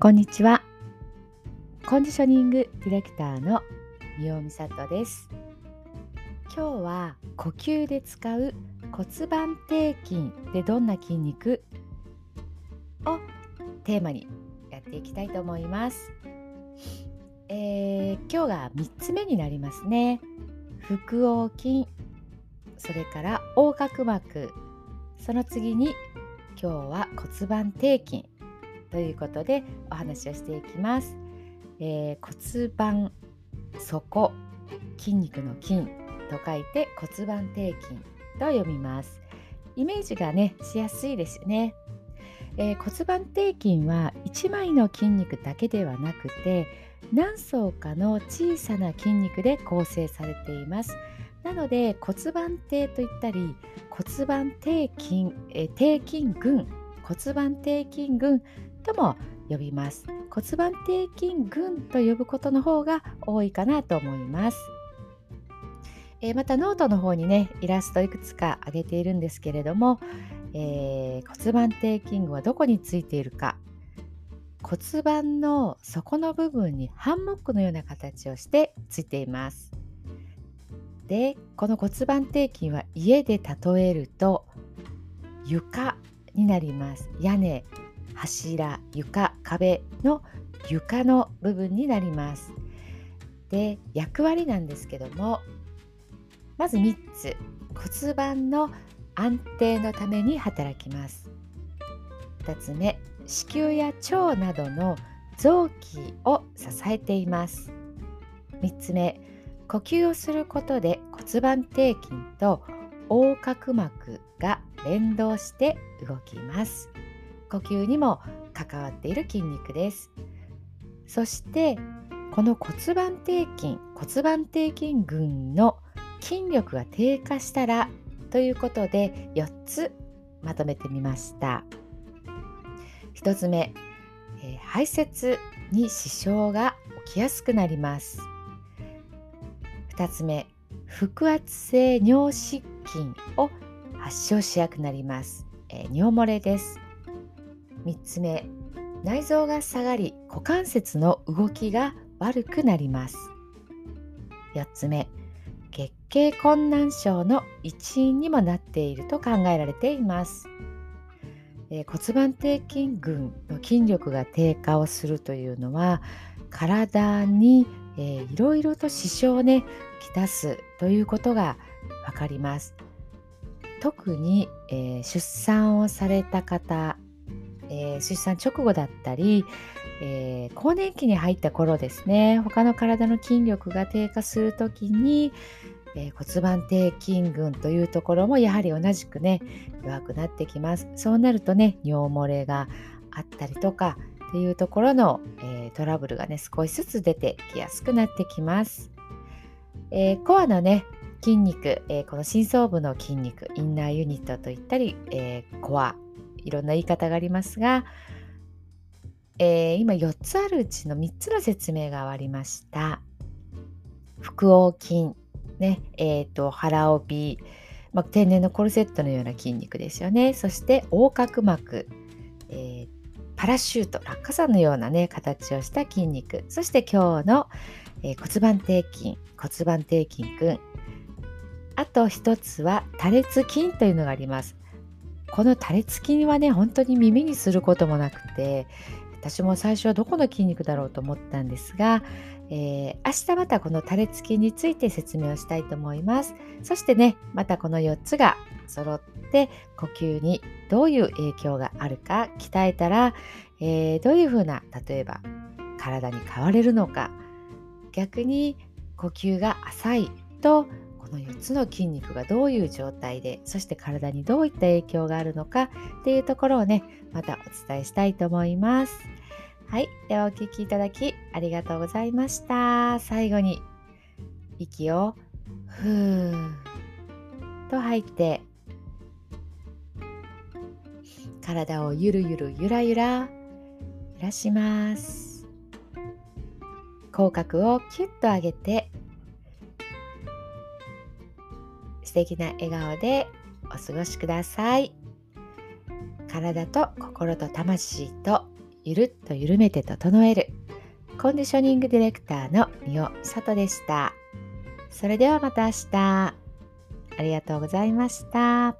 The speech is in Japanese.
こんにちは。コンディショニングディレクターの三尾美里です。今日は呼吸で使う骨盤底筋でどんな筋肉をテーマにやっていきたいと思います。えー今日が3つ目になりますね。腹横筋、それから横隔膜、その次に今日は骨盤底筋ということでお話をしていきます。えー骨盤底筋肉の筋と書いて骨盤底筋と読みます。イメージがねしやすいですよね。えー骨盤底筋は1枚の筋肉だけではなくて何層かの小さな筋肉で構成されています。なので骨盤底といったり骨盤底筋、えー底筋群骨盤底筋群とも呼びます。骨盤底筋群と呼ぶことの方が多いかなと思います、えーまたノートの方にねイラストいくつか挙げているんですけれども、えー骨盤底筋群はどこについているか。骨盤の底の部分にハンモックのような形をしてついています。でこの骨盤底筋は家で例えると床になります。屋根。柱床壁の床の部分になります。で役割なんですけどもまず3つ。骨盤の安定のために働きます。2つ目。子宮や腸などの臓器を支えています。3つ目。呼吸をすることで骨盤底筋と横隔膜が連動して動きます。呼吸にも関わっている筋肉です。そしてこの骨盤底筋骨盤底筋群の筋力が低下したらということで4つまとめてみました。1つ目、えー排泄に支障が起きやすくなります。2つ目腹圧性尿失禁を発症しやくなります、えー尿漏れです。3つ目。内臓が下がり股関節の動きが悪くなります。4つ目。月経困難症の一因にもなっていると考えられています、えー骨盤底筋群の筋力が低下をするというのは体に、えーいろいろと支障をねきたすということがわかります。特に、えー出産をされた方えー出産直後だったり、えー更年期に入った頃ですね。他の体の筋力が低下する時に、えー骨盤底筋群というところもやはり同じくね弱くなってきます。そうなるとね尿漏れがあったりとかっていうところの、えトラブルがね少しずつ出てきやすくなってきます、えコアのね筋肉、えこの深層部の筋肉インナーユニットといったり、えコアいろんな言い方がありますが、えー今4つあるうちの3つの説明が終わりました。腹横筋、ねえー、と腹帯、まあ、天然のコルセットのような筋肉ですよね。そして横隔膜、えーパラシュート落下傘のようなね形をした筋肉そして今日の、えー骨盤底筋骨盤底筋群あと一つは多裂筋というのがあります。この多裂筋はね本当に耳にすることもなくて私も最初はどこの筋肉だろうと思ったんですが、えー明日またこの多裂筋について説明をしたいと思います。そしてねまたこの4つが揃って呼吸にどういう影響があるか鍛えたら、えーどういうふうな例えば体に変われるのか逆に呼吸が浅いとこの4つの筋肉がどういう状態でそして体にどういった影響があるのかっていうところをねまたお伝えしたいと思います。はい。ではお聞きいただきありがとうございました。最後に息をふーと吐いて体をゆるゆるゆらゆら揺らします。口角をキュッと上げて素敵な笑顔でお過ごしください体と心と魂とゆるっと緩めて整えるコンディショニングディレクターの三尾美里でした。それではまた明日。ありがとうございました。